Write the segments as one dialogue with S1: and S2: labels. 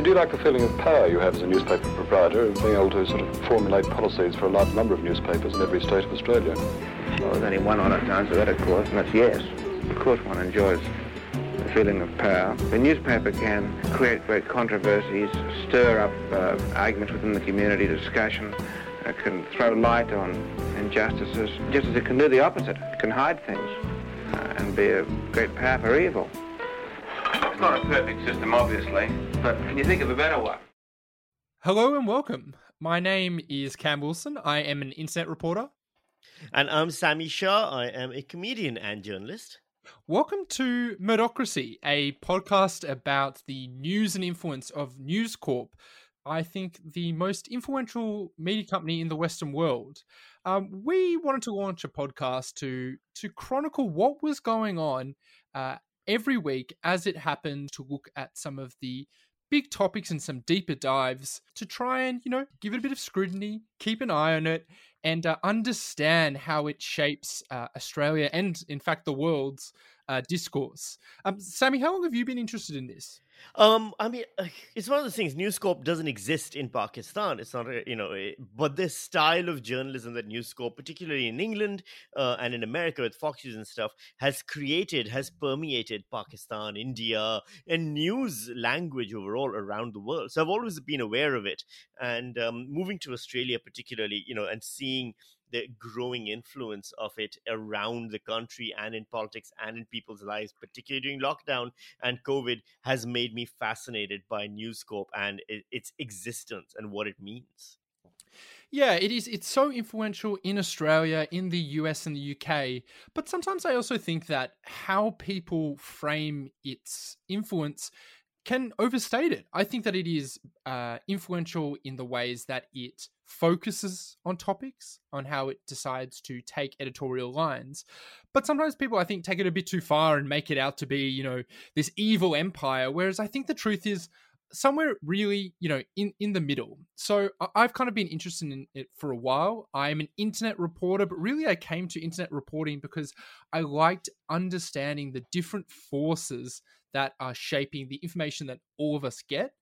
S1: do you like the feeling of power you have as a newspaper proprietor of being able to sort of formulate policies for a large number of newspapers in every state of Australia?
S2: Well, there's only one honest answer to that, of course, and that's yes. Of course one enjoys the feeling of power. The newspaper can create great controversies, stir up uh, arguments within the community, discussion, it can throw light on injustices, just as it can do the opposite. It can hide things uh, and be a great power for evil. It's not a perfect system, obviously, but can you think of a better one?
S3: Hello and welcome. My name is Cam Wilson. I am an internet reporter.
S4: And I'm Sami Shah. I am a comedian and journalist.
S3: Welcome to Murdochracy, a podcast about the news and influence of News Corp, I think, the most influential media company in the Western world. Um, we wanted to launch a podcast to to chronicle what was going on uh, every week as it happened, to look at some of the big topics and some deeper dives to try and you know give it a bit of scrutiny, keep an eye on it, and uh, understand how it shapes uh, Australia and, in fact, the world's uh, discourse. Um, Sami, how long have you been interested in this?
S4: Um, I mean, it's one of the things. News Corp doesn't exist in Pakistan. It's not, a, you know, a, but this style of journalism that News Corp, particularly in England uh, and in America with Fox News and stuff, has created, has permeated Pakistan, India, and news language overall around the world. So I've always been aware of it. And um, moving to Australia, particularly, you know, and seeing the growing influence of it around the country and in politics and in people's lives, particularly during lockdown and COVID, has made me fascinated by News Corp and its existence and what it means.
S3: Yeah, it is. It's so influential in Australia, in the US, and the UK. But sometimes I also think that how people frame its influence can overstate it. I think that it is uh, influential in the ways that it focuses on topics, on how it decides to take editorial lines. But sometimes people, I think, take it a bit too far and make it out to be, you know, this evil empire. Whereas I think the truth is somewhere really, you know, in, in the middle. So I've kind of been interested in it for a while. I'm an internet reporter, but really I came to internet reporting because I liked understanding the different forces that are shaping the information that all of us get.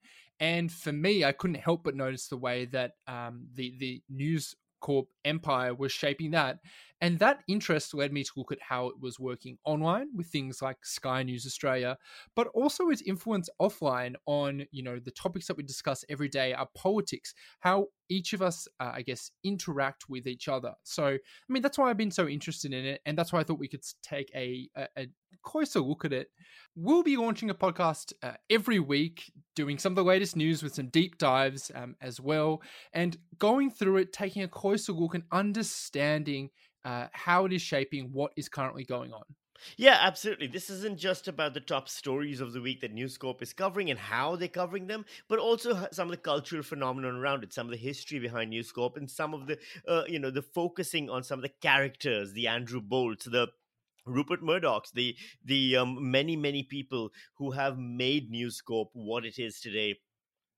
S3: And for me, I couldn't help but notice the way that um, the the News Corp empire was shaping that. And that interest led me to look at how it was working online with things like Sky News Australia, but also its influence offline on, you know, the topics that we discuss every day are politics, how each of us, uh, I guess, interact with each other. So, I mean, that's why I've been so interested in it. And that's why I thought we could take a, a, a closer look at it. We'll be launching a podcast uh, every week, doing some of the latest news with some deep dives um, as well, and going through it, taking a closer look and understanding uh, how it is shaping what is currently going on.
S4: Yeah, absolutely. This isn't just about the top stories of the week that News Corp is covering and how they're covering them, but also some of the cultural phenomenon around it, some of the history behind News Corp, and some of the, uh, you know, the focusing on some of the characters, the Andrew Bolts, the Rupert Murdochs, the the um, many many people who have made News Corp what it is today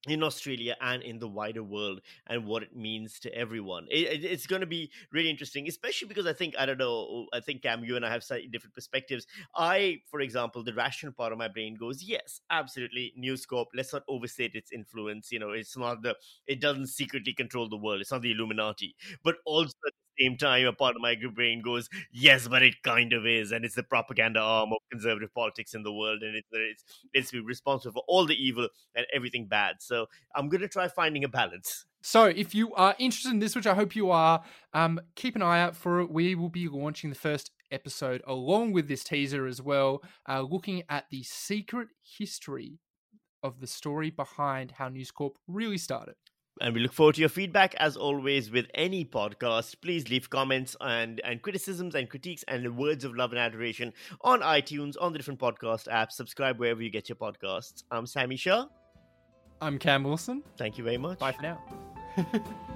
S4: in Australia and in the wider world and what it means to everyone. It, it, it's going to be really interesting, especially because I think, I don't know, oh, I think Cam, you and I have slightly different perspectives. I, for example, the rational part of my brain goes, yes, absolutely, News Corp, let's not overstate its influence. You know, it's not the, it doesn't secretly control the world. It's not the Illuminati. But also at the same time, a part of my brain goes, yes, but it kind of is. And it's the propaganda arm of conservative politics in the world. And it's, it's, responsible for all the evil and everything bad. So I'm going to try finding a balance.
S3: So, if you are interested in this, which I hope you are, um, keep an eye out for it. We will be launching the first episode along with this teaser as well, uh, looking at the secret history of the story behind how News Corp really started.
S4: And we look forward to your feedback as always with any podcast. Please leave comments and, and criticisms and critiques and words of love and adoration on iTunes, on the different podcast apps. Subscribe wherever you get your podcasts. I'm Sami Shah.
S3: I'm Cam Wilson.
S4: Thank you very much.
S3: Bye for now.